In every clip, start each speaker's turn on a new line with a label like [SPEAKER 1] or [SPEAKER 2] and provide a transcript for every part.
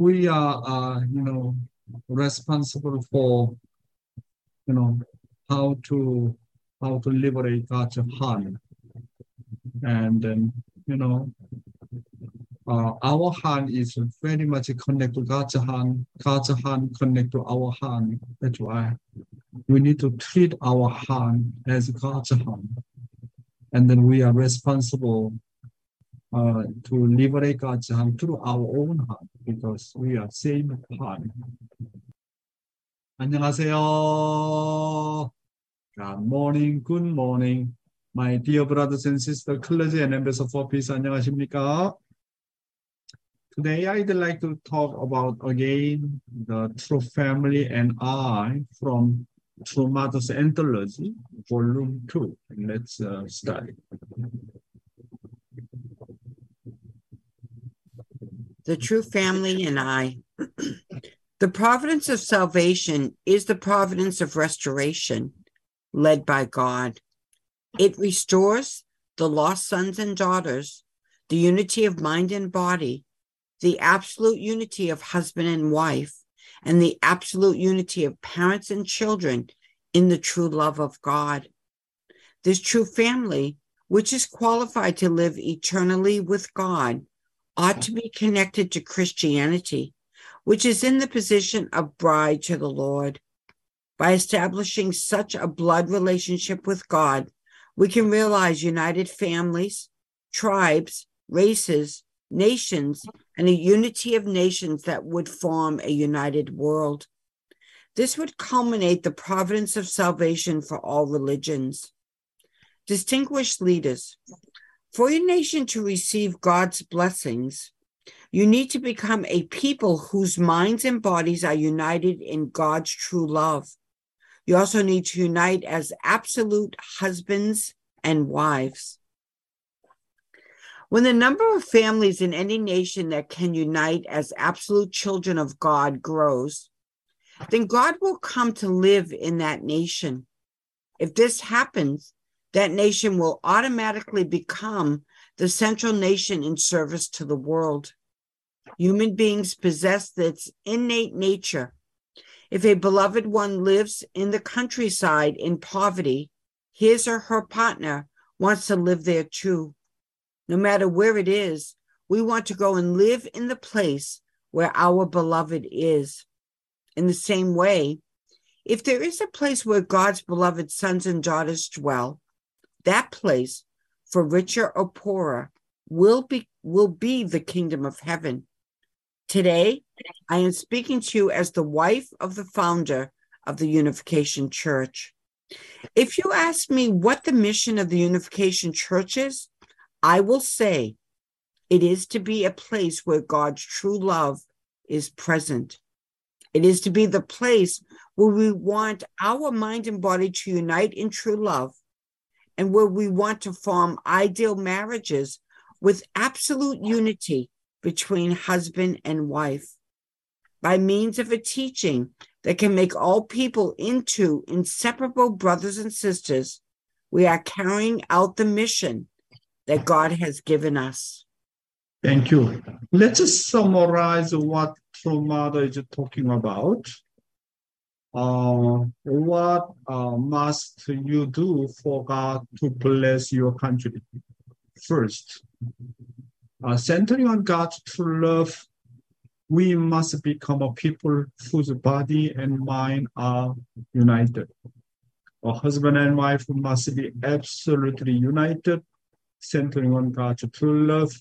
[SPEAKER 1] we are, uh, you know, responsible for, you know, how to how to liberate God's heart, and then you know, uh, our hand is very much connected to God's hand. God's hand connect to our hand. That's why we need to treat our hand as God's hand, and then we are responsible uh, to liberate God's hand through our own hand because we are same hand. 안녕하세요. Good morning, good morning. My dear brothers and sisters, clergy and members of Peace, 안녕하십니까? Today, I'd like to talk about again the True Family and I from True Mother's Anthology, Volume 2. Let's uh, start.
[SPEAKER 2] The True Family and I. the providence of salvation is the providence of restoration led by God. It restores the lost sons and daughters, the unity of mind and body, the absolute unity of husband and wife, and the absolute unity of parents and children in the true love of God. This true family, which is qualified to live eternally with God, ought to be connected to Christianity, which is in the position of bride to the Lord. By establishing such a blood relationship with God, we can realize united families, tribes, races, nations, and a unity of nations that would form a united world. This would culminate the providence of salvation for all religions. Distinguished leaders, for your nation to receive God's blessings, you need to become a people whose minds and bodies are united in God's true love. You also need to unite as absolute husbands and wives. When the number of families in any nation that can unite as absolute children of God grows, then God will come to live in that nation. If this happens, that nation will automatically become the central nation in service to the world. Human beings possess this innate nature if a beloved one lives in the countryside in poverty, his or her partner wants to live there too. No matter where it is, we want to go and live in the place where our beloved is. In the same way, if there is a place where God's beloved sons and daughters dwell, that place, for richer or poorer, will be will be the kingdom of heaven. Today, I am speaking to you as the wife of the founder of the Unification Church. If you ask me what the mission of the Unification Church is, I will say it is to be a place where God's true love is present. It is to be the place where we want our mind and body to unite in true love and where we want to form ideal marriages with absolute unity between husband and wife by means of a teaching that can make all people into inseparable brothers and sisters. We are carrying out the mission that God has given us.
[SPEAKER 1] Thank you. Let's summarize what True is talking about. Uh, what uh, must you do for God to bless your country? First, uh, centering on God's true love, we must become a people whose body and mind are united. A husband and wife must be absolutely united, centering on God's true love.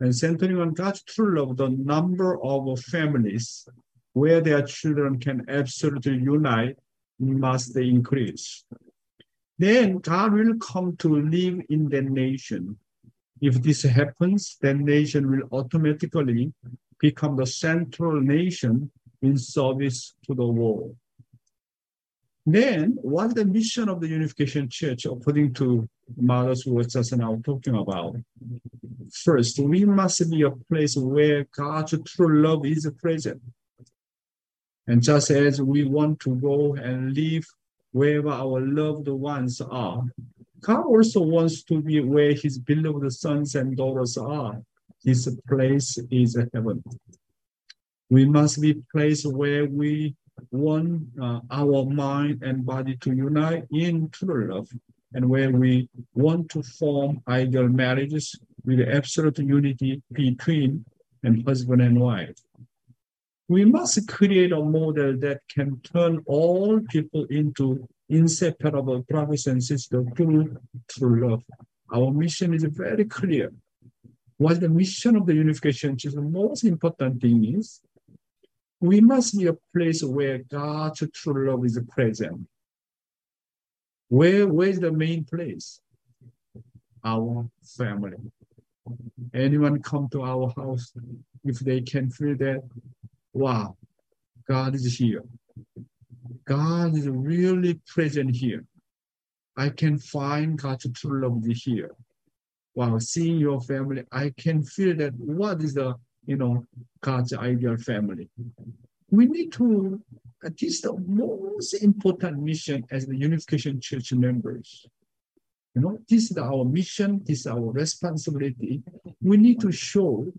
[SPEAKER 1] And centering on God's true love, the number of families where their children can absolutely unite must increase. Then God will come to live in the nation if this happens, then nation will automatically become the central nation in service to the world. Then, what's the mission of the Unification Church according to Mothers words just now talking about? First, we must be a place where God's true love is present. And just as we want to go and live wherever our loved ones are, God also wants to be where his beloved sons and daughters are. His place is heaven. We must be placed where we want uh, our mind and body to unite in true love, and where we want to form ideal marriages with absolute unity between and husband and wife. We must create a model that can turn all people into inseparable brothers and sisters through true love. Our mission is very clear. What the mission of the unification church, the most important thing is we must be a place where God's true love is present. Where, where is the main place? Our family. Anyone come to our house, if they can feel that, wow, God is here. God is really present here. I can find God's true love here. While seeing your family, I can feel that what is the you know God's ideal family. We need to this is the most important mission as the Unification Church members. You know, this is our mission, this is our responsibility. We need to show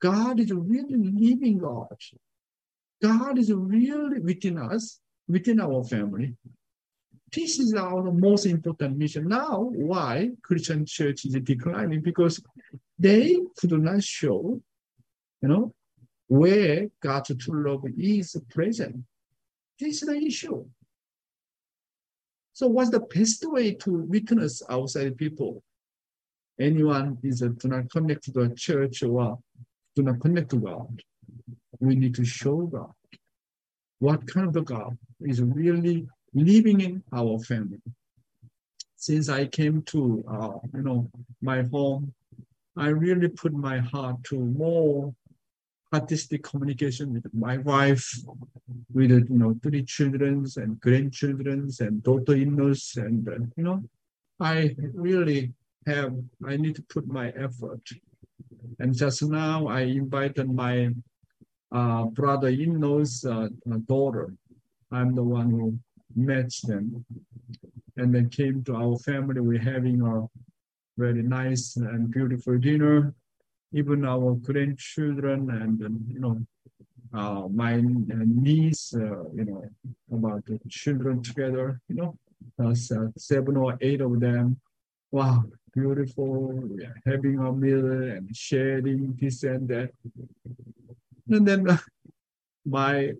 [SPEAKER 1] God is really living God. God is really within us, within our family. This is our most important mission. Now, why Christian church is declining? Because they could not show, you know, where God's true love is present. This is the issue. So what's the best way to witness outside people? Anyone is a, do not connect to the church or do not connect to God. We need to show God what kind of God is really living in our family. Since I came to uh, you know my home, I really put my heart to more artistic communication with my wife, with you know three children and grandchildren and daughter-in-laws, and uh, you know, I really have. I need to put my effort. And just now, I invited my uh, brother-in-law's uh, daughter. I'm the one who met them, and they came to our family. We're having a very nice and beautiful dinner even our grandchildren and you know uh, my niece, uh, you know, about the children together, you know, uh, seven or eight of them. Wow, beautiful, yeah, having a meal and sharing this and that. And then uh, my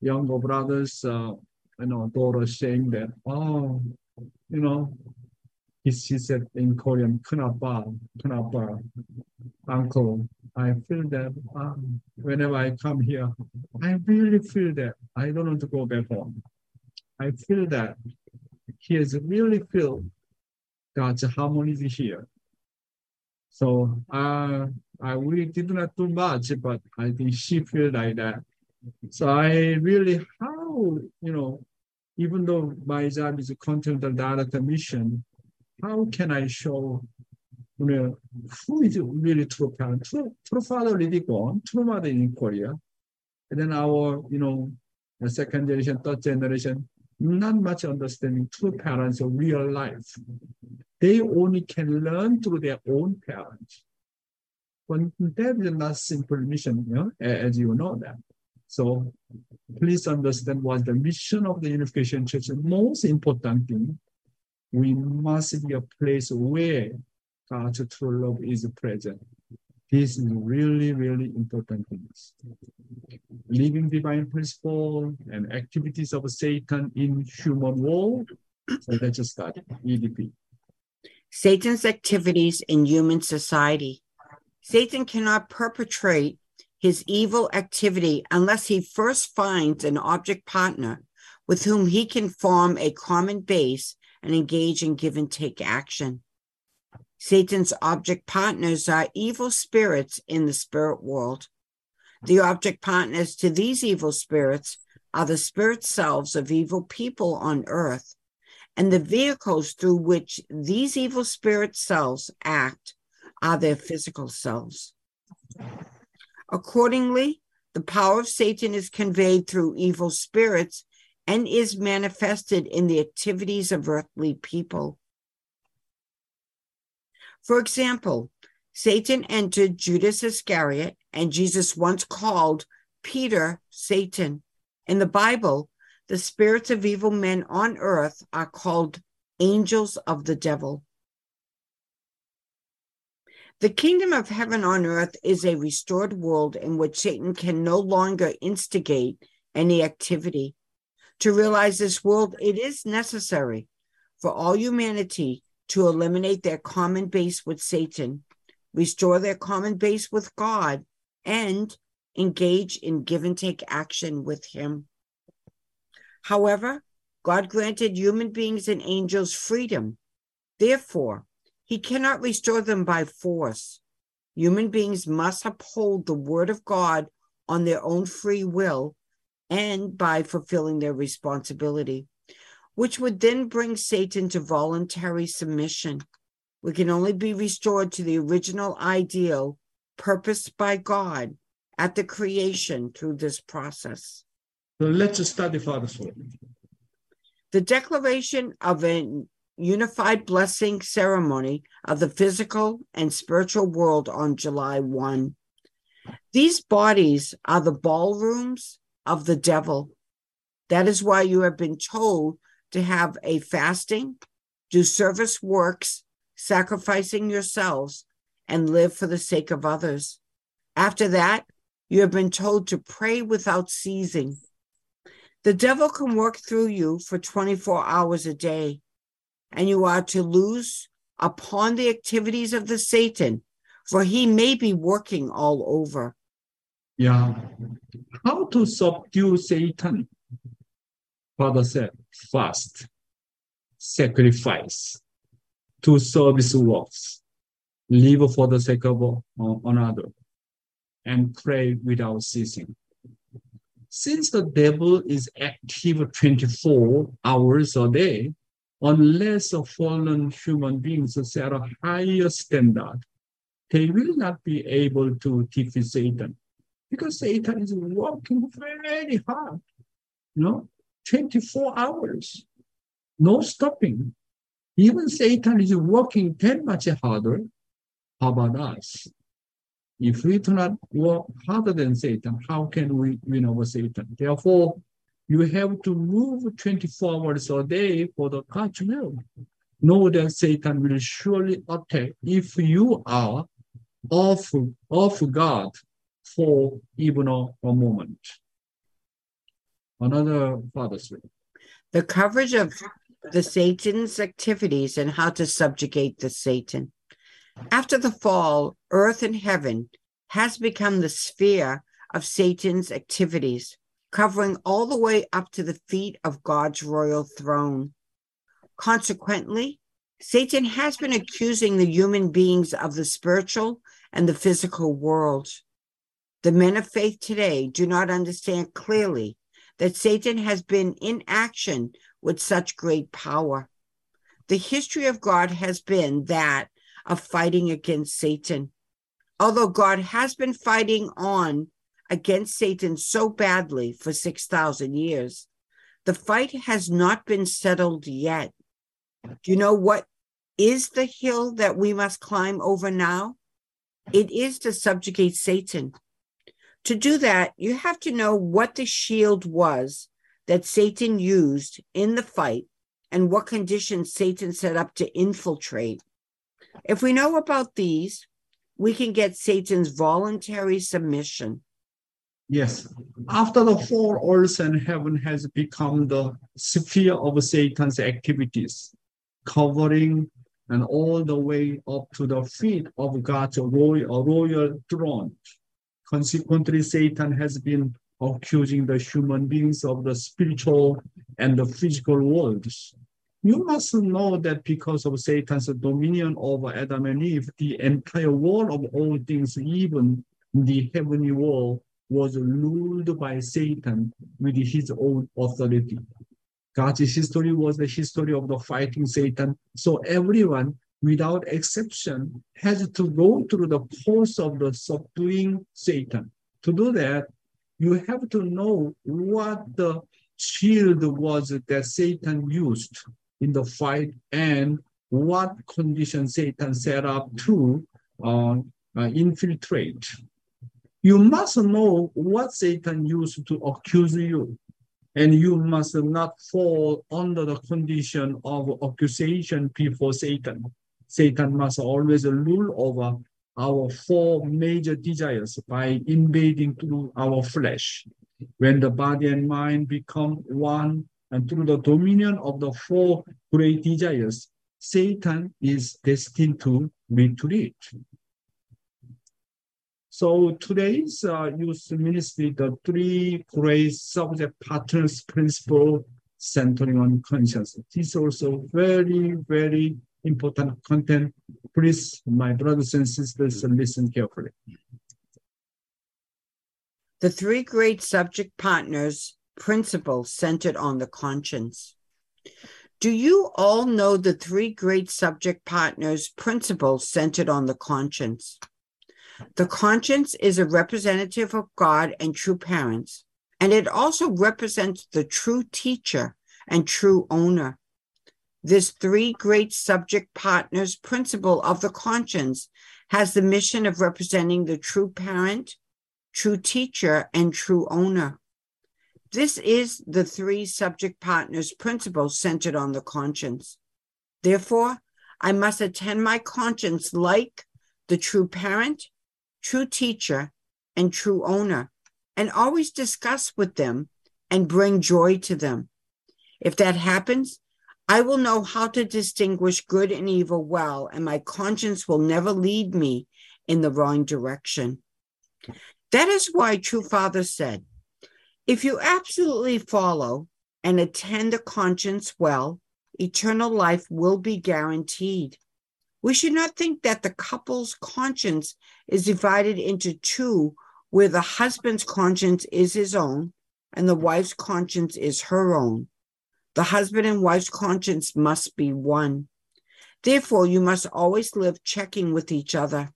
[SPEAKER 1] younger brothers, uh, you know, daughter saying that, oh, you know, he, she said in Korean, 큰아빠, 큰아빠, uncle. I feel that um, whenever I come here, I really feel that I don't want to go back home. I feel that he has really feel God's harmony here. So uh, I really did not do much, but I think she feel like that. So I really, how, you know, even though my job is a content director mission, how can I show you know, who is really true parent? True, true father really gone, true mother in Korea. And then our, you know, second generation, third generation, not much understanding true parents of real life. They only can learn through their own parents. But that is not simple mission, you know, as you know that. So please understand what the mission of the Unification Church, the most important thing we must be a place where God's true love is present. This is really, really important things. Living divine principle and activities of Satan in human world. So let's start. EDP.
[SPEAKER 2] Satan's activities in human society. Satan cannot perpetrate his evil activity unless he first finds an object partner with whom he can form a common base and engage in give and take action. Satan's object partners are evil spirits in the spirit world. The object partners to these evil spirits are the spirit selves of evil people on earth, and the vehicles through which these evil spirit selves act are their physical selves. Accordingly, the power of Satan is conveyed through evil spirits and is manifested in the activities of earthly people. For example, Satan entered Judas Iscariot, and Jesus once called Peter, Satan. In the Bible, the spirits of evil men on earth are called angels of the devil. The kingdom of heaven on earth is a restored world in which Satan can no longer instigate any activity. To realize this world, it is necessary for all humanity to eliminate their common base with Satan, restore their common base with God, and engage in give and take action with Him. However, God granted human beings and angels freedom. Therefore, He cannot restore them by force. Human beings must uphold the word of God on their own free will and by fulfilling their responsibility, which would then bring Satan to voluntary submission. We can only be restored to the original ideal purposed by God at the creation through this process.
[SPEAKER 1] So let's study further.
[SPEAKER 2] The declaration of a unified blessing ceremony of the physical and spiritual world on July 1. These bodies are the ballrooms of the devil. That is why you have been told to have a fasting, do service works, sacrificing yourselves, and live for the sake of others. After that, you have been told to pray without ceasing. The devil can work through you for 24 hours a day, and you are to lose upon the activities of the Satan, for he may be working all over.
[SPEAKER 1] Yeah. How to subdue Satan? Father said, fast, sacrifice, to service works, live for the sake of another, and pray without ceasing. Since the devil is active 24 hours a day, unless a fallen human beings set a higher standard, they will not be able to defeat Satan because Satan is working very hard, you know, 24 hours, no stopping. Even Satan is working 10 much harder. How about us? If we do not work harder than Satan, how can we win over Satan? Therefore, you have to move 24 hours a day for the God's will. Know that Satan will surely attack if you are off, off God for even a, a moment. Another Father's Day.
[SPEAKER 2] The coverage of the Satan's activities and how to subjugate the Satan. After the fall, earth and heaven has become the sphere of Satan's activities, covering all the way up to the feet of God's royal throne. Consequently, Satan has been accusing the human beings of the spiritual and the physical world. The men of faith today do not understand clearly that Satan has been in action with such great power. The history of God has been that of fighting against Satan. Although God has been fighting on against Satan so badly for 6,000 years, the fight has not been settled yet. Do you know what is the hill that we must climb over now? It is to subjugate Satan. To do that, you have to know what the shield was that Satan used in the fight and what conditions Satan set up to infiltrate. If we know about these, we can get Satan's voluntary submission.
[SPEAKER 1] Yes. After the fall, earth and heaven has become the sphere of Satan's activities, covering and all the way up to the feet of God's royal, royal throne. Consequently, Satan has been accusing the human beings of the spiritual and the physical worlds. You must know that because of Satan's dominion over Adam and Eve, the entire world of all things, even the heavenly world, was ruled by Satan with his own authority. God's history was the history of the fighting Satan. So everyone without exception, has to go through the course of the subduing Satan. To do that, you have to know what the shield was that Satan used in the fight and what condition Satan set up to uh, uh, infiltrate. You must know what Satan used to accuse you. And you must not fall under the condition of accusation before Satan. Satan must always rule over our four major desires by invading through our flesh. When the body and mind become one, and through the dominion of the four great desires, Satan is destined to retreat. So today's uh, youth ministry, the three great subject partners principle centering on conscience. This is also very, very important content. Please, my brothers and sisters, listen carefully.
[SPEAKER 2] The three great subject partners principle centered on the conscience. Do you all know the three great subject partners principles centered on the conscience? The conscience is a representative of God and true parents, and it also represents the true teacher and true owner. This three great subject partners principle of the conscience has the mission of representing the true parent, true teacher, and true owner. This is the three subject partners principle centered on the conscience. Therefore, I must attend my conscience like the true parent, true teacher, and true owner, and always discuss with them and bring joy to them. If that happens, I will know how to distinguish good and evil well, and my conscience will never lead me in the wrong direction. That is why True Father said, If you absolutely follow and attend the conscience well, eternal life will be guaranteed. We should not think that the couple's conscience is divided into two, where the husband's conscience is his own and the wife's conscience is her own. The husband and wife's conscience must be one. Therefore, you must always live checking with each other.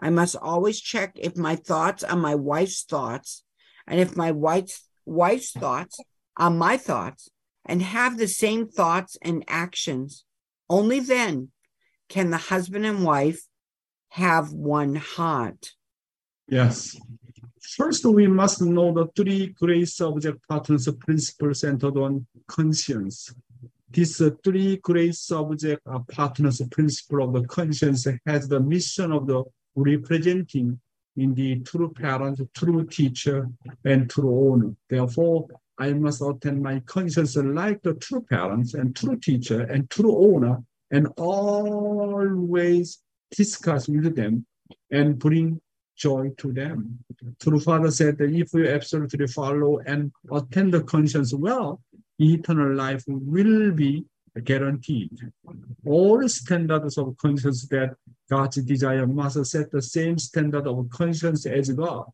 [SPEAKER 2] I must always check if my thoughts are my wife's thoughts, and if my wife's, wife's thoughts are my thoughts, and have the same thoughts and actions. Only then can the husband and wife have one heart?
[SPEAKER 1] Yes. First, we must know the three great subject partners of principles centered on conscience. These three great subject partners principle of the conscience has the mission of the representing in the true parent, true teacher, and true owner. Therefore, I must attend my conscience like the true parents and true teacher and true owner and always discuss with them and bring joy to them. True Father said that if you absolutely follow and attend the conscience well, eternal life will be guaranteed. All standards of conscience that God's desire must set the same standard of conscience as God.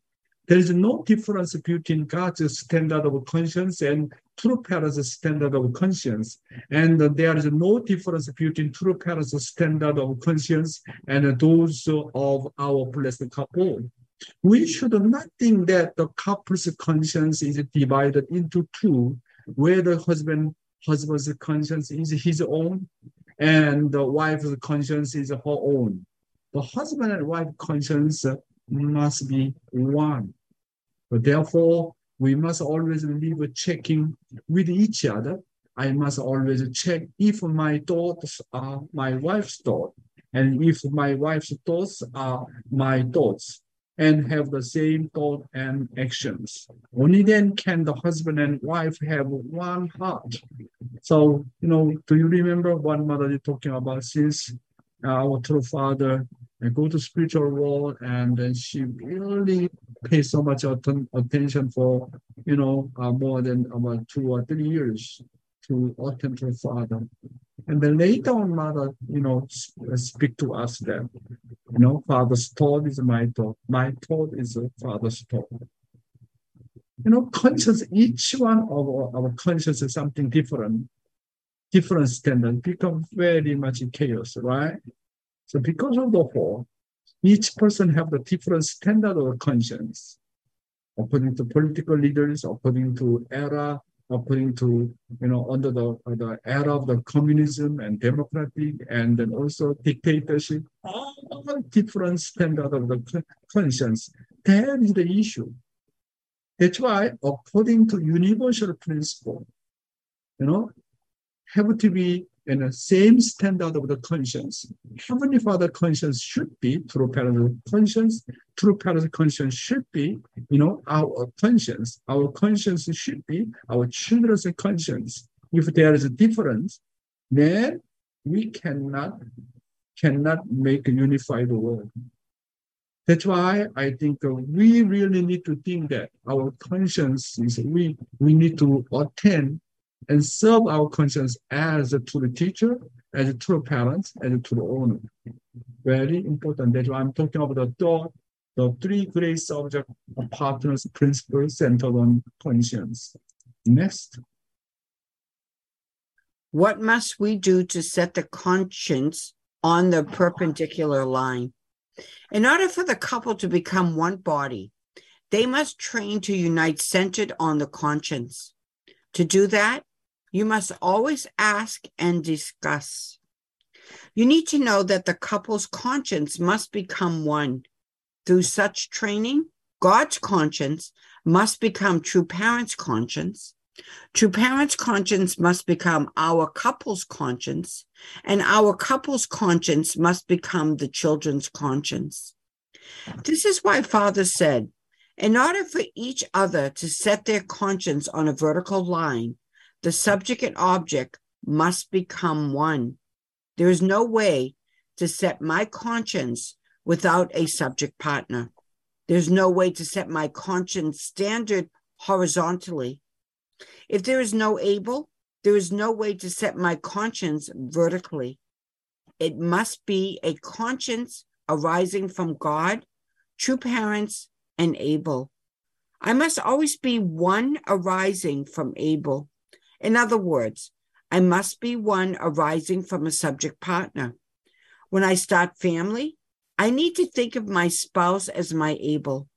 [SPEAKER 1] There is no difference between God's standard of conscience and true parents' standard of conscience. And there is no difference between true parents' standard of conscience and those of our blessed couple. We should not think that the couple's conscience is divided into two, where the husband husband's conscience is his own and the wife's conscience is her own. The husband and wife conscience must be one. Therefore, we must always live checking with each other. I must always check if my thoughts are my wife's thoughts, and if my wife's thoughts are my thoughts, and have the same thought and actions. Only then can the husband and wife have one heart. So, you know, do you remember what mother is talking about since our true father and go to spiritual world and then she really pays so much att- attention for you know uh, more than about two or three years to to father. And then later on mother you know uh, speak to us that you know father's thought is my thought. My thought is father's thought. You know conscious each one of our, our conscious is something different. Different standard. Become very much chaos right so because of the whole, each person have the different standard of conscience, according to political leaders, according to era, according to you know under the uh, the era of the communism and democratic, and then also dictatorship, all different standard of the conscience. That is the issue. That's why, according to universal principle, you know, have to be in the same standard of the conscience. Heavenly Father conscience should be true parent conscience. True parent conscience should be, you know, our conscience. Our conscience should be our children's conscience. If there is a difference, then we cannot cannot make a unified world. That's why I think we really need to think that our conscience is we we need to attend and serve our conscience as a true teacher, as a true parent, as a true owner. Very important. That's why I'm talking about the thought, the three great subject partners principles centered on conscience. Next.
[SPEAKER 2] What must we do to set the conscience on the perpendicular line? In order for the couple to become one body, they must train to unite centered on the conscience. To do that, you must always ask and discuss. You need to know that the couple's conscience must become one. Through such training, God's conscience must become true parents' conscience. True parents' conscience must become our couple's conscience, and our couple's conscience must become the children's conscience. This is why Father said, in order for each other to set their conscience on a vertical line, the subject and object must become one. There is no way to set my conscience without a subject partner. There's no way to set my conscience standard horizontally. If there is no Abel, there is no way to set my conscience vertically. It must be a conscience arising from God, true parents, and Abel. I must always be one arising from Abel. In other words, I must be one arising from a subject partner. When I start family, I need to think of my spouse as my Abel.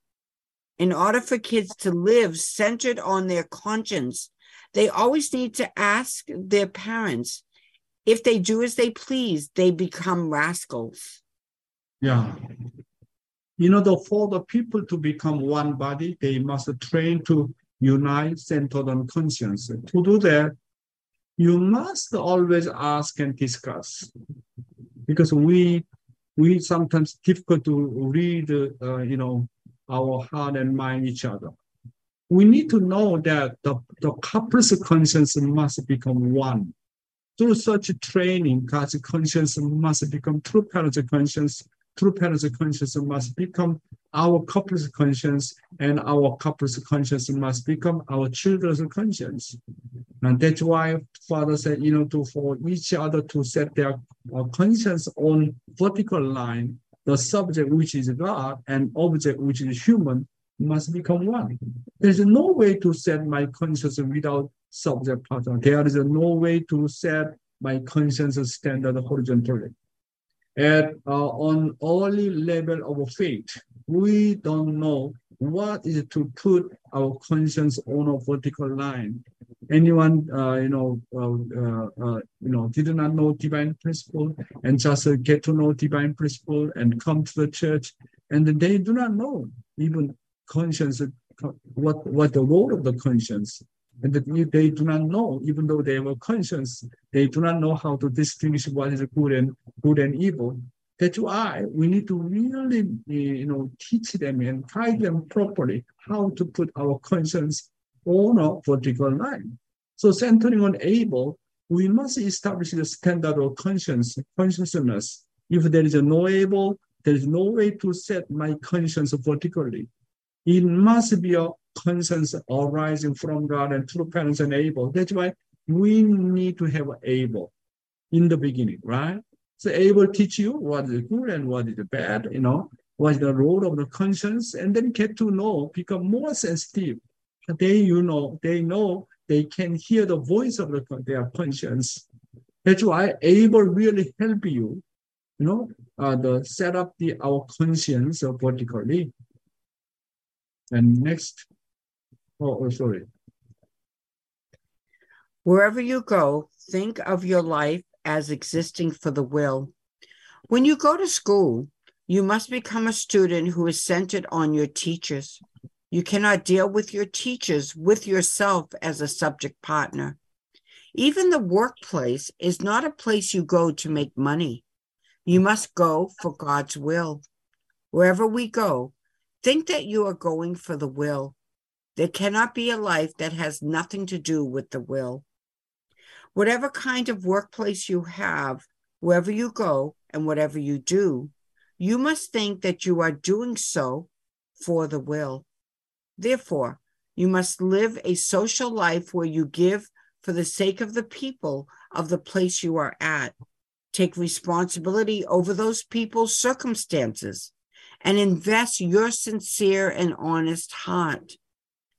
[SPEAKER 2] In order for kids to live centered on their conscience, they always need to ask their parents. If they do as they please, they become rascals.
[SPEAKER 1] Yeah. You know, the, for the people to become one body, they must train to unite centered on conscience. To do that, you must always ask and discuss. Because we we sometimes difficult to read uh, you know our heart and mind each other. We need to know that the, the couple's conscience must become one. Through such training god's conscience must become true parents conscience true parents conscience must become our couple's conscience and our couple's conscience must become our children's conscience. And that's why Father said, you know, to for each other to set their uh, conscience on vertical line, the subject which is God and object which is human must become one. There's no way to set my conscience without subject partner. There is no way to set my conscience standard horizontally. At uh, on early level of faith, we don't know what is to put our conscience on a vertical line. Anyone, uh, you know, uh, uh, uh you know, did not know divine principle and just get to know divine principle and come to the church, and they do not know even conscience, what what the role of the conscience, and they do not know, even though they have a conscience, they do not know how to distinguish what is good and good and evil. That's why we need to really, you know, teach them and guide them properly how to put our conscience on a vertical line. So centering on Abel, we must establish the standard of conscience, consciousness. If there is a no Abel, there is no way to set my conscience vertically. It must be a conscience arising from God and through parents and Abel. That's why we need to have Abel in the beginning, right? So Abel teach you what is good and what is bad, you know, what is the role of the conscience, and then get to know, become more sensitive. They, you know, they know they can hear the voice of the, their conscience. That's why Abel really help you, you know, uh, the set up the our conscience vertically. And next, oh, oh sorry.
[SPEAKER 2] Wherever you go, think of your life as existing for the will. When you go to school, You must become a student who is centered on your teachers. You cannot deal with your teachers with yourself as a subject partner. Even the workplace is not a place you go to make money. You must go for God's will. Wherever we go, think that you are going for the will. There cannot be a life that has nothing to do with the will. Whatever kind of workplace you have, wherever you go, and whatever you do, you must think that you are doing so for the will. Therefore, you must live a social life where you give for the sake of the people of the place you are at. Take responsibility over those people's circumstances and invest your sincere and honest heart.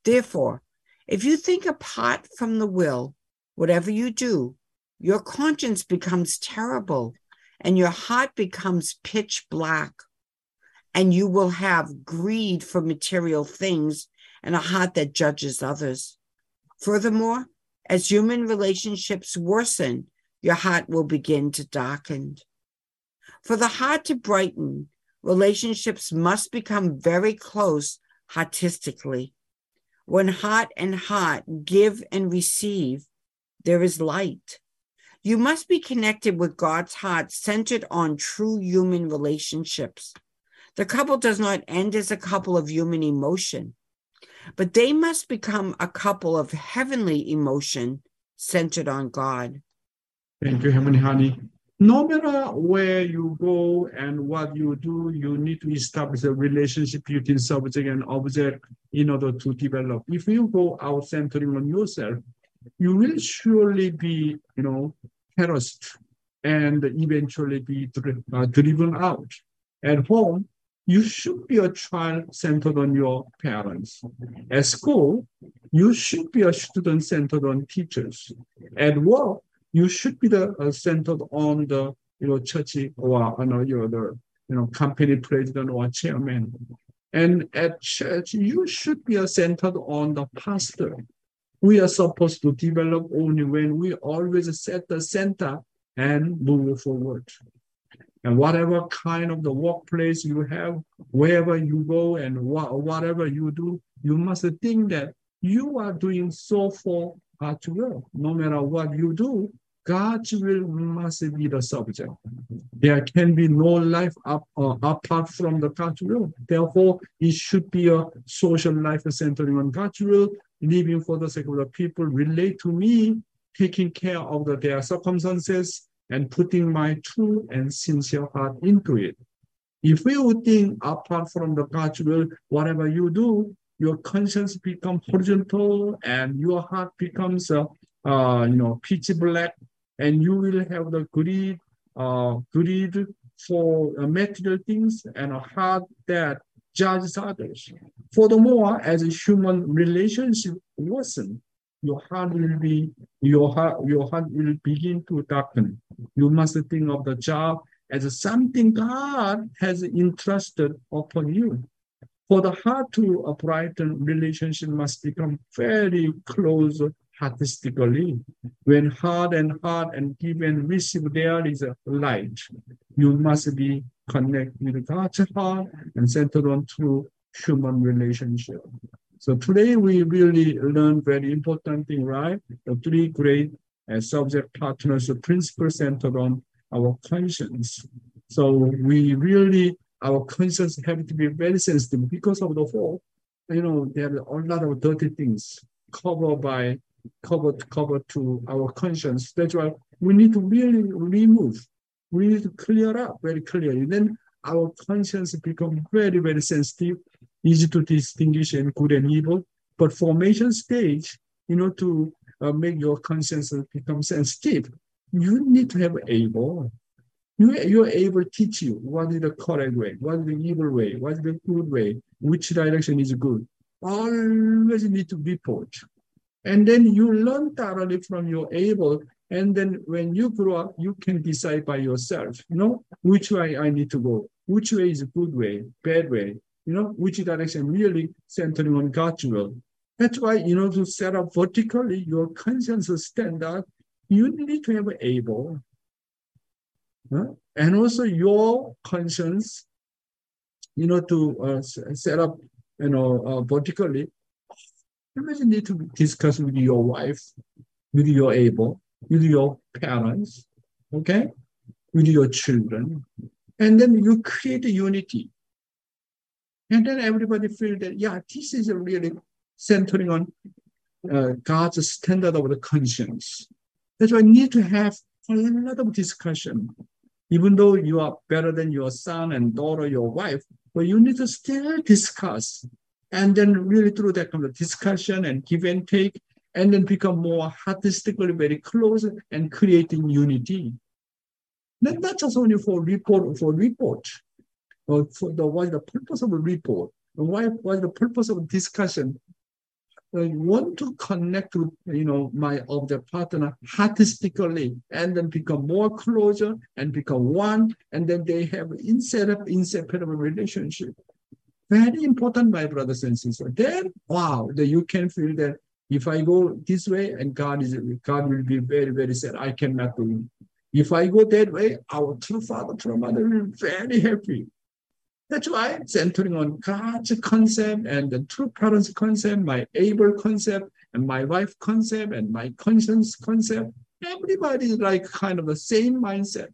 [SPEAKER 2] Therefore, if you think apart from the will, whatever you do, your conscience becomes terrible and your heart becomes pitch black. And you will have greed for material things and a heart that judges others. Furthermore, as human relationships worsen, your heart will begin to darken. For the heart to brighten, relationships must become very close artistically. When heart and heart give and receive, there is light. You must be connected with God's heart, centered on true human relationships. The couple does not end as a couple of human emotion, but they must become a couple of heavenly emotion centered on God.
[SPEAKER 1] Thank you, Heavenly Honey. No matter where you go and what you do, you need to establish a relationship between subject and object in order to develop. If you go out centering on yourself, you will surely be, you know, harassed and eventually be uh, driven out. At home, you should be a child centered on your parents. At school, you should be a student centered on teachers. At work, you should be the uh, centered on the you know church or you know, you're the you know company president or chairman. And at church, you should be uh, centered on the pastor we are supposed to develop only when we always set the center and move forward. And whatever kind of the workplace you have, wherever you go and wh- whatever you do, you must think that you are doing so for God's will. No matter what you do, God's will must be the subject. There can be no life up, uh, apart from the God's will. Therefore, it should be a social life centering on God's will living for the sake of the people relate to me, taking care of the, their circumstances and putting my true and sincere heart into it. If you think apart from the God's will, whatever you do, your conscience becomes horizontal and your heart becomes, uh, uh, you know, pitch black, and you will have the greed, uh, greed for uh, material things and a heart that judges others. Furthermore, as a human relationship worsen, your heart will be your heart your heart will begin to darken. You must think of the job as something God has entrusted upon you. For the heart to brighten, relationship must become very close artistically. When heart and heart and give and receive, there is a light. You must be connected with God's heart and centered on true human relationship. So today we really learn very important thing, right? The three great uh, subject partners, the principle centered on our conscience. So we really, our conscience have to be very sensitive because of the fall. You know, there are a lot of dirty things covered by covered covered to our conscience. That's why we need to really remove. We need to clear up very clearly. Then our conscience become very, very sensitive, easy to distinguish in good and evil. But formation stage, you know, to uh, make your conscience become sensitive, you need to have Abel. You, you're able to teach you what is the correct way, what is the evil way, what is the good way, which direction is good. Always need to be taught. And then you learn thoroughly from your Abel. And then when you grow up, you can decide by yourself, you know, which way I need to go, which way is a good way, bad way, you know, which direction really centering on God's will. That's why, you know, to set up vertically your conscience standard, you need to have Abel. Huh? And also your conscience you know, to uh, set up, you know, uh, vertically. Imagine need to discuss with your wife, with your Abel, with your parents, okay, with your children, and then you create a unity. And then everybody feel that, yeah, this is really centering on uh, God's standard of the conscience. That's why you need to have a lot of discussion. Even though you are better than your son and daughter, your wife, but you need to still discuss. And then really through that kind of discussion and give and take, and then become more artistically very close and creating unity. Not, not just only for report for report, for the what is the purpose of a report? Why what is the purpose of discussion? I want to connect with you know my object partner artistically and then become more closer and become one and then they have of inseparable relationship very important my brothers and sisters then wow that you can feel that if i go this way and god is god will be very very sad i cannot do it if i go that way our true father true mother will be very happy that's why centering on God's concept and the true parents concept, my Abel concept, and my wife concept, and my conscience concept. Everybody is like kind of the same mindset.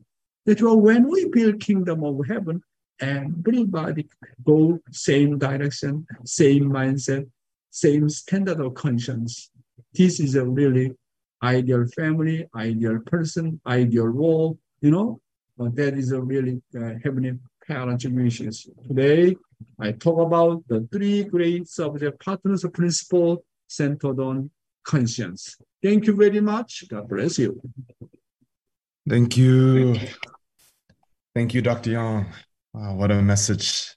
[SPEAKER 1] That's why when we build kingdom of heaven, everybody go same direction, same mindset, same standard of conscience. This is a really ideal family, ideal person, ideal role, you know. But that is a really uh, heavenly parent missions. Today, I talk about the three great subject partners principle centered on conscience. Thank you very much. God bless you.
[SPEAKER 3] Thank you. Thank you, Dr. Young. Wow, what a message.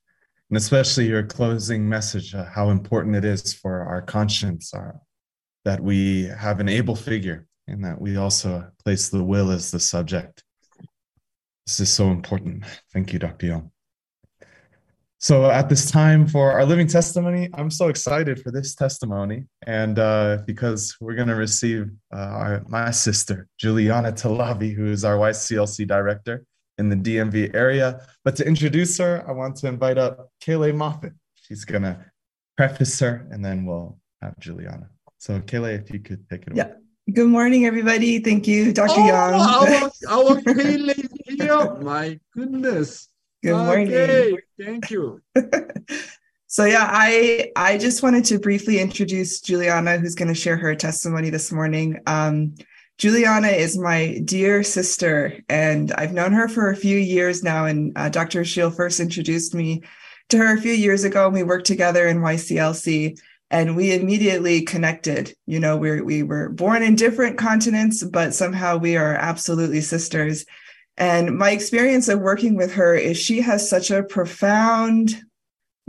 [SPEAKER 3] And especially your closing message, uh, how important it is for our conscience, our, that we have an Abel figure and that we also place the will as the subject. This is so important. Thank you, Dr. Young. So, at this time for our living testimony, I'm so excited for this testimony. And uh, because we're going to receive uh, our, my sister, Juliana Talabi, who is our YCLC director in the DMV area. But to introduce her, I want to invite up Kayleigh Moffat. She's going to preface her, and then we'll have Juliana. So, Kayleigh, if you could take it away.
[SPEAKER 4] Yeah. Good morning, everybody. Thank you, Dr.
[SPEAKER 1] Oh,
[SPEAKER 4] Young.
[SPEAKER 1] our, our Kayleigh here. My goodness.
[SPEAKER 4] Good morning.
[SPEAKER 1] Okay, thank you.
[SPEAKER 4] so yeah, I I just wanted to briefly introduce Juliana, who's going to share her testimony this morning. Um, Juliana is my dear sister, and I've known her for a few years now. And uh, Dr. Shiel first introduced me to her a few years ago, and we worked together in YCLC and we immediately connected you know we we were born in different continents but somehow we are absolutely sisters and my experience of working with her is she has such a profound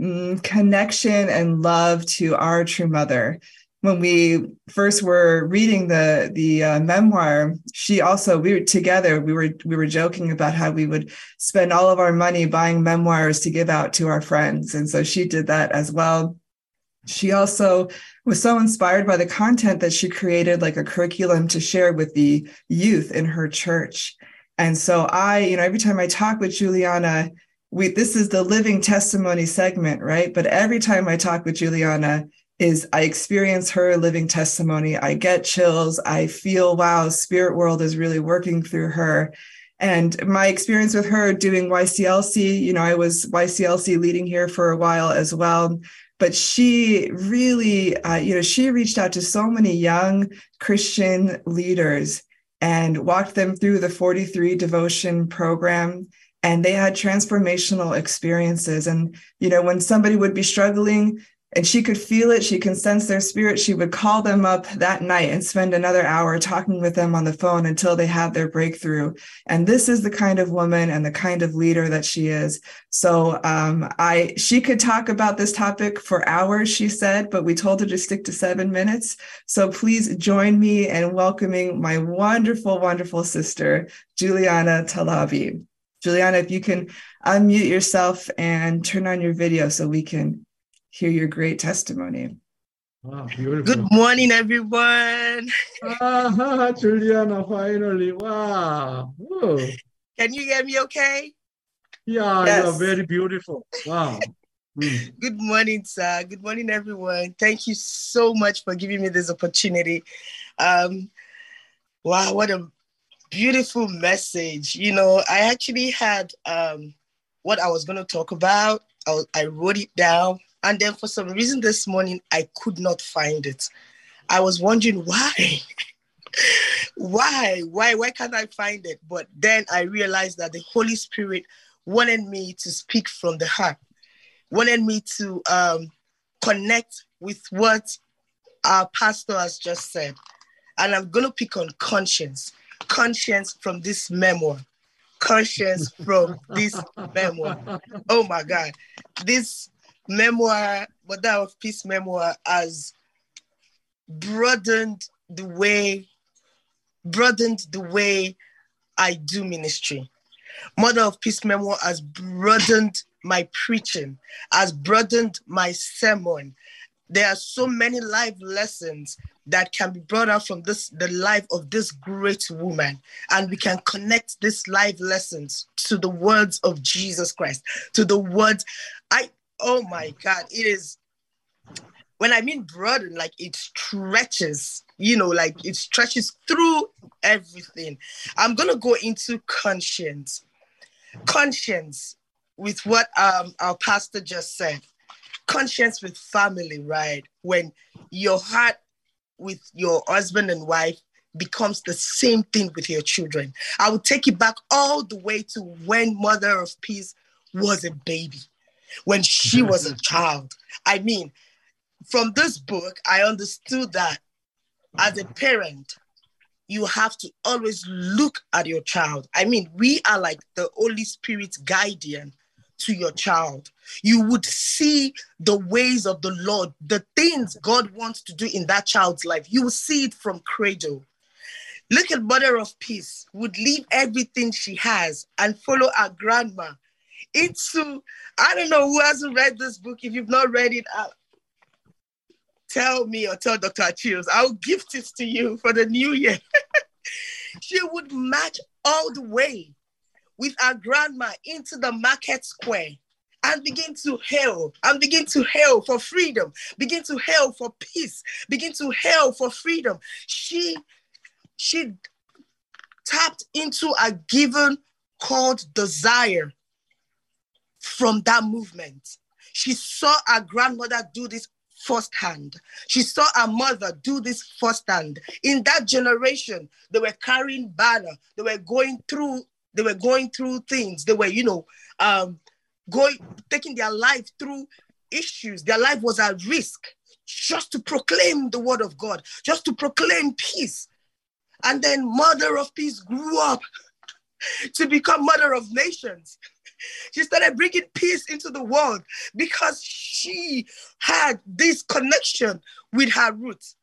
[SPEAKER 4] mm, connection and love to our true mother when we first were reading the the uh, memoir she also we were together we were we were joking about how we would spend all of our money buying memoirs to give out to our friends and so she did that as well she also was so inspired by the content that she created like a curriculum to share with the youth in her church. And so I, you know, every time I talk with Juliana, we this is the living testimony segment, right? But every time I talk with Juliana is I experience her living testimony. I get chills. I feel, wow, spirit world is really working through her. And my experience with her doing YCLC, you know, I was YCLC leading here for a while as well but she really, uh, you know, she reached out to so many young Christian leaders and walked them through the 43 devotion program. And they had transformational experiences. And, you know, when somebody would be struggling, and she could feel it. She can sense their spirit. She would call them up that night and spend another hour talking with them on the phone until they had their breakthrough. And this is the kind of woman and the kind of leader that she is. So um, i she could talk about this topic for hours she said but we told her to stick to seven minutes. So please join me in welcoming my wonderful wonderful sister juliana talabi. Juliana if you can unmute yourself and turn on your video so we can hear your great testimony.
[SPEAKER 1] Wow, beautiful.
[SPEAKER 5] Good morning, everyone.
[SPEAKER 1] Ah, Juliana, finally. Wow. Whoa.
[SPEAKER 5] Can you hear me okay?
[SPEAKER 1] Yeah,
[SPEAKER 4] Yes.
[SPEAKER 1] you're very beautiful. Wow. Mm.
[SPEAKER 5] Good morning, sir. Good morning, everyone. Thank you so much for giving me this opportunity. Um, wow, what a beautiful message. You know, I actually had um, what I was going to talk about. I, was- I wrote it down. And then for some reason this morning, I could not find it. I was wondering why. why? Why? Why can't I find it? But then I realized that the Holy Spirit wanted me to speak from the heart wanted me to um, connect with what our pastor has just said. And I'm going to pick on conscience. Conscience from this memoir. Conscience from this memoir. Oh my God. This memoir, Mother of Peace memoir, has broadened the way, broadened the way I do ministry. Mother of Peace memoir has broadened my preaching, has broadened my sermon. There are so many life lessons that can be brought out from this the life of this great woman and we can connect this life lessons to the words of jesus christ to the words oh my god it is when i mean broaden like it stretches you know like it stretches through everything. I'm gonna go into conscience conscience with what um, our pastor just said. Conscience with family right? When your heart with your husband and wife becomes the same thing with your children. I will take it back all the way to when mother of peace was a baby when she was a child i mean from this book i understood that as a parent you have to always look at your child. I mean, we are like the Holy Spirit's guardian to your child. You would see the ways of the Lord, the things God wants to do in that child's life. You will see it from cradle. Look at Mother of Peace, would leave everything she has and follow her grandma into, I don't know who hasn't read this book. If you've not read it, uh, tell me or tell Dr. Achilles. I'll gift it to you for the new year. she would march all the way with our grandma into the market square and begin to hail and begin to hail for freedom, begin to hail for peace, begin to hail for freedom. She she tapped into a given called desire from that movement. She saw her grandmother do this firsthand. She saw her mother do this firsthand. In that generation, they were carrying banner. They were going through. They were going through things. They were, you know, um, going taking their life through issues. Their life was at risk just to proclaim the word of God, just to proclaim peace. And then Mother of Peace grew up to become Mother of Nations. She started bringing peace into the world because she had this connection with her roots.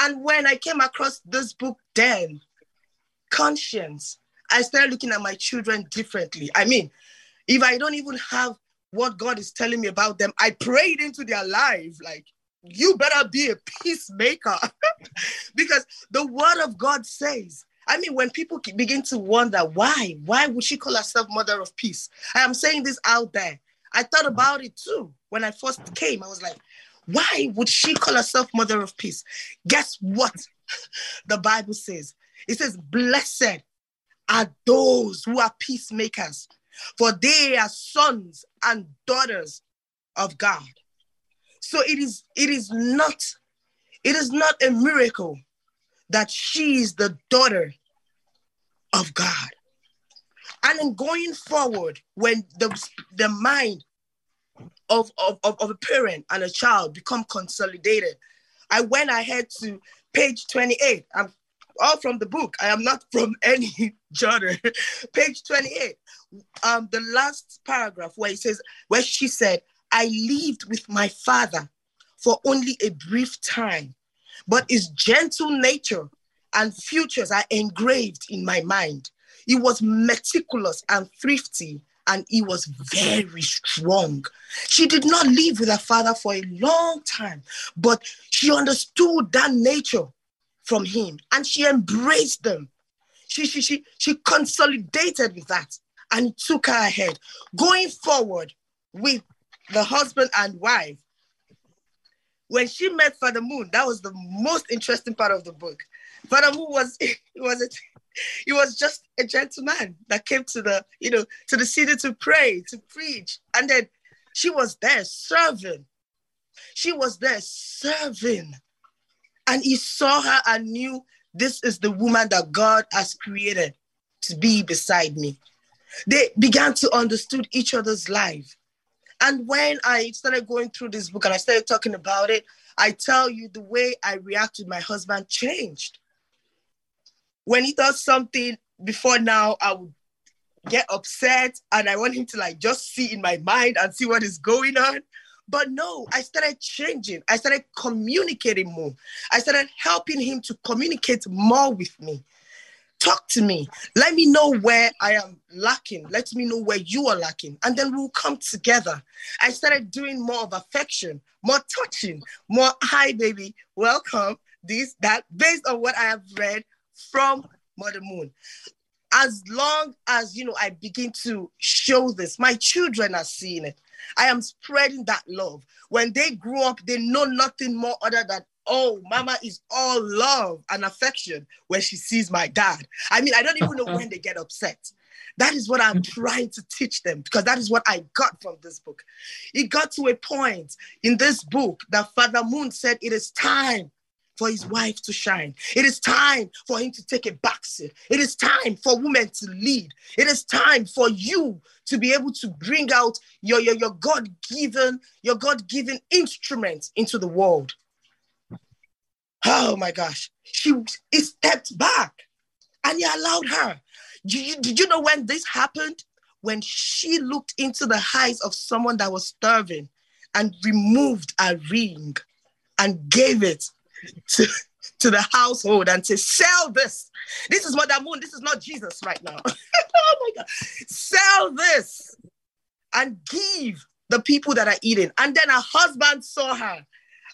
[SPEAKER 5] And when I came across this book, then, Conscience, I started looking at my children differently. I mean, if I don't even have what God is telling me about them, I prayed into their life like, you better be a peacemaker because the word of God says I mean, when people begin to wonder why, why would she call herself mother of peace? I am saying this out there. I thought mm. about it too when I first came. I was like, why would she call herself mother of peace? Guess what? The Bible says it says, Blessed are those who are peacemakers, for they are sons and daughters of God. So it is, it is not, it is not a miracle that she is the daughter of God. And in going forward, when the, the mind of, of, of, of a parent and a child become consolidated, I went ahead to page 28. I'm all from the book. I am not from any genre. page 28. Um, the last paragraph where it says, where she said, I lived with my father for only a brief time, but his gentle nature and futures are engraved in my mind. He was meticulous and thrifty, and he was very strong. She did not live with her father for a long time, but she understood that nature from him and she embraced them. She, she, she, she consolidated with that. and took her ahead. Going forward with the husband and wife, when she met Father Moon, that was the most interesting part of the book. Moon was he was a, he was just a gentleman that came to the you know to the city to pray to preach, and then she was there serving. She was there serving, and he saw her and knew this is the woman that God has created to be beside me. They began to understood each other's life. And when I started going through this book and I started talking about it, I tell you the way I react with my husband changed. When he does something before now, I would get upset and I want him to like just see in my mind and see what is going on. But no, I started changing. I started communicating more. I started helping him to communicate more with me. Talk to me. Let me know where I am lacking. Let me know where you are lacking. And then we'll come together. I started doing more of affection, more touching, more, hi, baby, welcome, this, that, based on what I have read from Mother Moon. As long as, you know, I begin to show this, my children are seeing it. I am spreading that love. When they grow up, they know nothing more other than, oh, mama is all love and affection when she sees my dad. I mean, I don't even know when they get upset. That is what I'm trying to teach them because that is what I got from this book. It got to a point in this book that Father Moon said it is time for his wife to shine. It is time for him to take a backseat. It is time for women to lead. It is time for you to be able to bring out your, your, your God-given, your God-given instruments into the world. Oh my gosh. She he stepped back and he allowed her. Did you, did you know when this happened? When she looked into the eyes of someone that was starving and removed a ring and gave it to, to the household and say, sell this. This is Mother Moon. This is not Jesus right now. oh my God. Sell this and give the people that are eating. And then her husband saw her.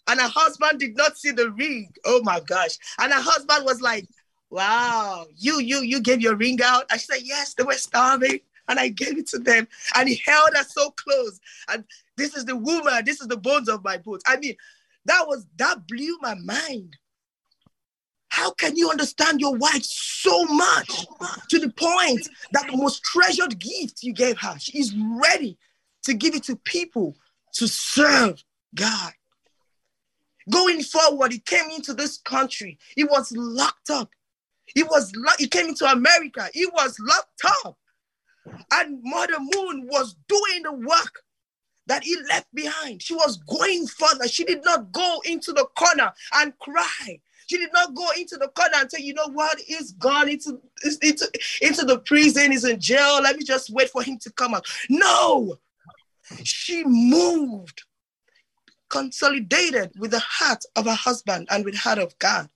[SPEAKER 5] And her husband did not see the ring. Oh my gosh. And her husband was like, Wow, you, you, you gave your ring out. I said, Yes, they were starving. And I gave it to them. And he held her so close. And this is the woman, this is the bones of my bones. I mean, that was that blew my mind. How can you understand your wife so much to the point that the most treasured gift you gave her, she is ready to give it to people to serve God. Going forward, he came into this country. He was locked up. He was he came into America. He was locked up. And Mother Moon was doing the work that he left behind. She was going further. She did not go into the corner and cry. She did not go into the corner and say, you know what, he's gone into, into, into the prison, he's in jail. Let me just wait for him to come out. No, she moved, consolidated with the heart of her husband and with heart of God.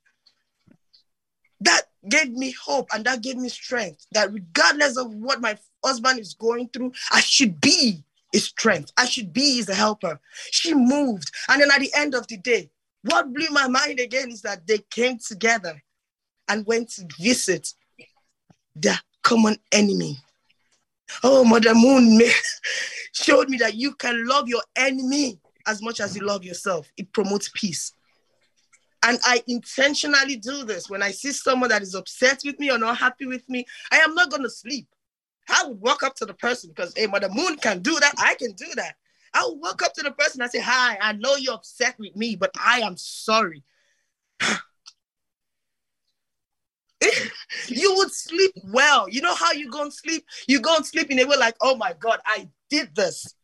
[SPEAKER 5] That gave me hope and that gave me strength that regardless of what my husband is going through, I should be his strength. I should be his helper. She moved. And then at the end of the day, what blew my mind again is that they came together and went to visit their common enemy. Oh, Mother Moon showed me that you can love your enemy as much as you love yourself. It promotes peace. And I intentionally do this. When I see someone that is upset with me or not happy with me, I am not going to sleep. I would walk up to the person because, hey, Mother Moon can do that. I can do that. I would walk up to the person and say, Hi, I know you're upset with me, but I am sorry. you would sleep well. You know how you go and sleep? You go and sleep in a way like, oh my God, I did this.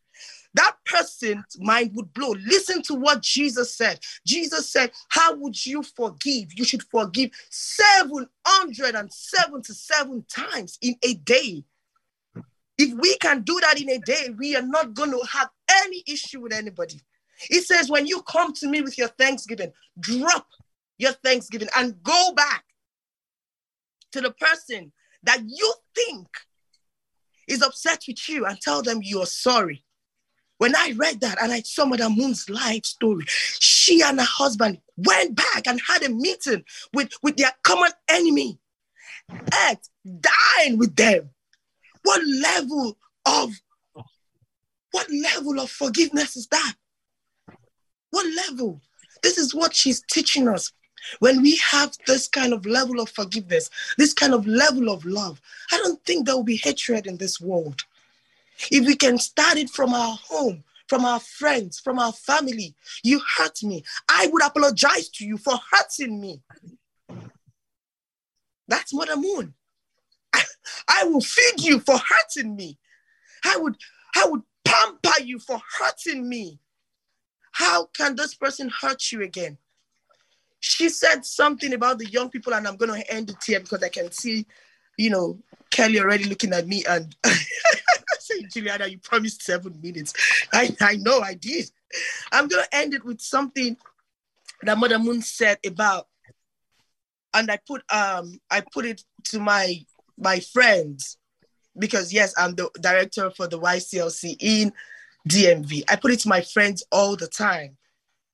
[SPEAKER 5] That person's mind would blow. Listen to what Jesus said. Jesus said, How would you forgive? You should forgive 777 times in a day. If we can do that in a day, we are not going to have any issue with anybody. It says, when you come to me with your thanksgiving, drop your thanksgiving and go back to the person that you think is upset with you and tell them you're sorry. When I read that and I saw Madame Moon's life story, she and her husband went back and had a meeting with, with their common enemy, and dined with them, What level of what level of forgiveness is that? What level? This is what she's teaching us. When we have this kind of level of forgiveness, this kind of level of love, I don't think there will be hatred in this world. If we can start it from our home, from our friends, from our family, you hurt me. I would apologize to you for hurting me. That's Mother Moon. I, will feed you for hurting me. I would, I would pamper you for hurting me. How can this person hurt you again? She said something about the young people, and I'm going to end it here because I can see, you know, Kelly already looking at me and say, Juliana, you promised seven minutes. I, I know I did. I'm going to end it with something that Mother Moon said about, and I put um I put it to my my friends because yes, I'm the director for the YCLC in DMV. I put it to my friends all the time.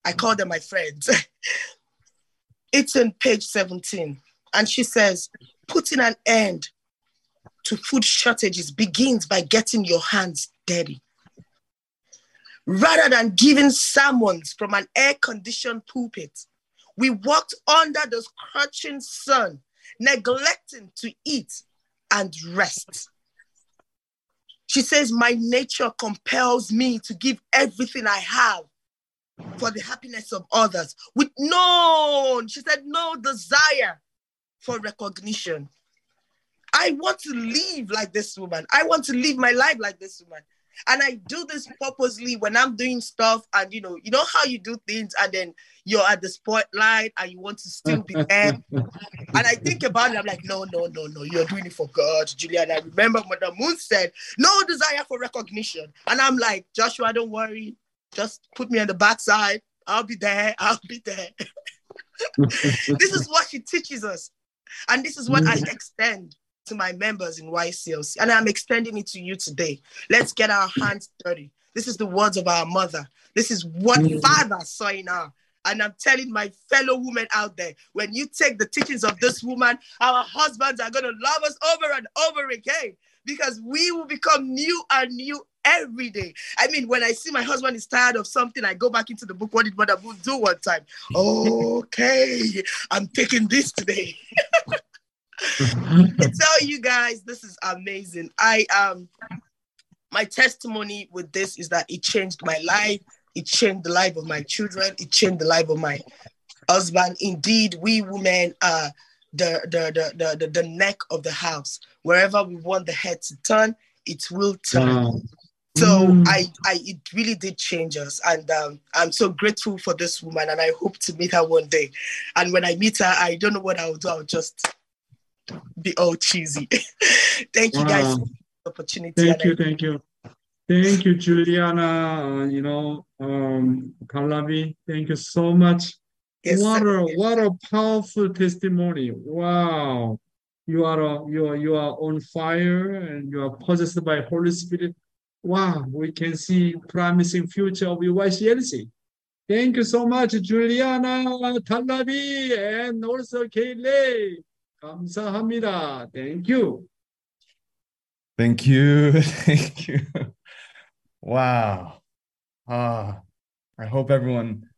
[SPEAKER 5] I call them my friends. it's in page 17. And she says, putting an end to food shortages begins by getting your hands dirty. Rather than giving sermons from an air conditioned pulpit, we walked under the scorching sun, neglecting to eat and rest. She says, My nature compels me to give everything I have for the happiness of others with no, she said, no desire for recognition. I want to live like this woman. I want to live my life like this woman. And I do this purposely when I'm doing stuff, and you know, you know how you do things, and then you're at the spotlight and you want to still be there. and I think about it, I'm like, no, no, no, no, you're doing it for God, Julian. I remember Mother Moon said, no desire for recognition. And I'm like, Joshua, don't worry, just put me on the backside. I'll be there. I'll be there. this is what she teaches us. And this is what I mm. extend to my members in YCLC, and I'm extending it to you today. Let's get our hands dirty. This is the words of our mother. This is what mm-hmm. Father saw in her. And I'm telling my fellow women out there, when you take the teachings of this woman, our husbands are going to love us over and over again because we will become new and new every day. I mean, when I see my husband is tired of something, I go back into the book. What did Mother do one time? okay, I'm taking this today. I tell you guys, this is amazing. I um my testimony with this is that it changed my life, it changed the life of my children, it changed the life of my husband. Indeed, we women are the the the the, the, the neck of the house. Wherever we want the head to turn, it will turn. Wow. So mm. I, I, it really did change us, and um, I'm so grateful for this woman, and I hope to meet her one day. And when I meet her, I don't know what I'll do. I'll just be all cheesy. thank you guys for the opportunity.
[SPEAKER 1] Thank you, thank you. Thank you, Juliana. Uh, you know, um, Kalavi, thank you so much. Yes, what a what a powerful testimony! Wow, you are a, you are you are on fire and you are possessed by Holy Spirit. Wow, we can see promising future of YCLC. Thank you so much, Juliana Talabi, and also Kaylee. 감사합니다. Thank you.
[SPEAKER 3] Thank you. Thank you. Wow. Ah, I hope everyone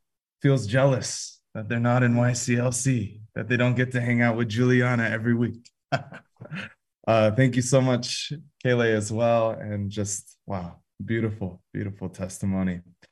[SPEAKER 3] feels jealous that they're not in YCLC, that they don't get to hang out with Juliana every week. uh, thank you so much, Kaylee, as well. And just wow, beautiful, beautiful testimony.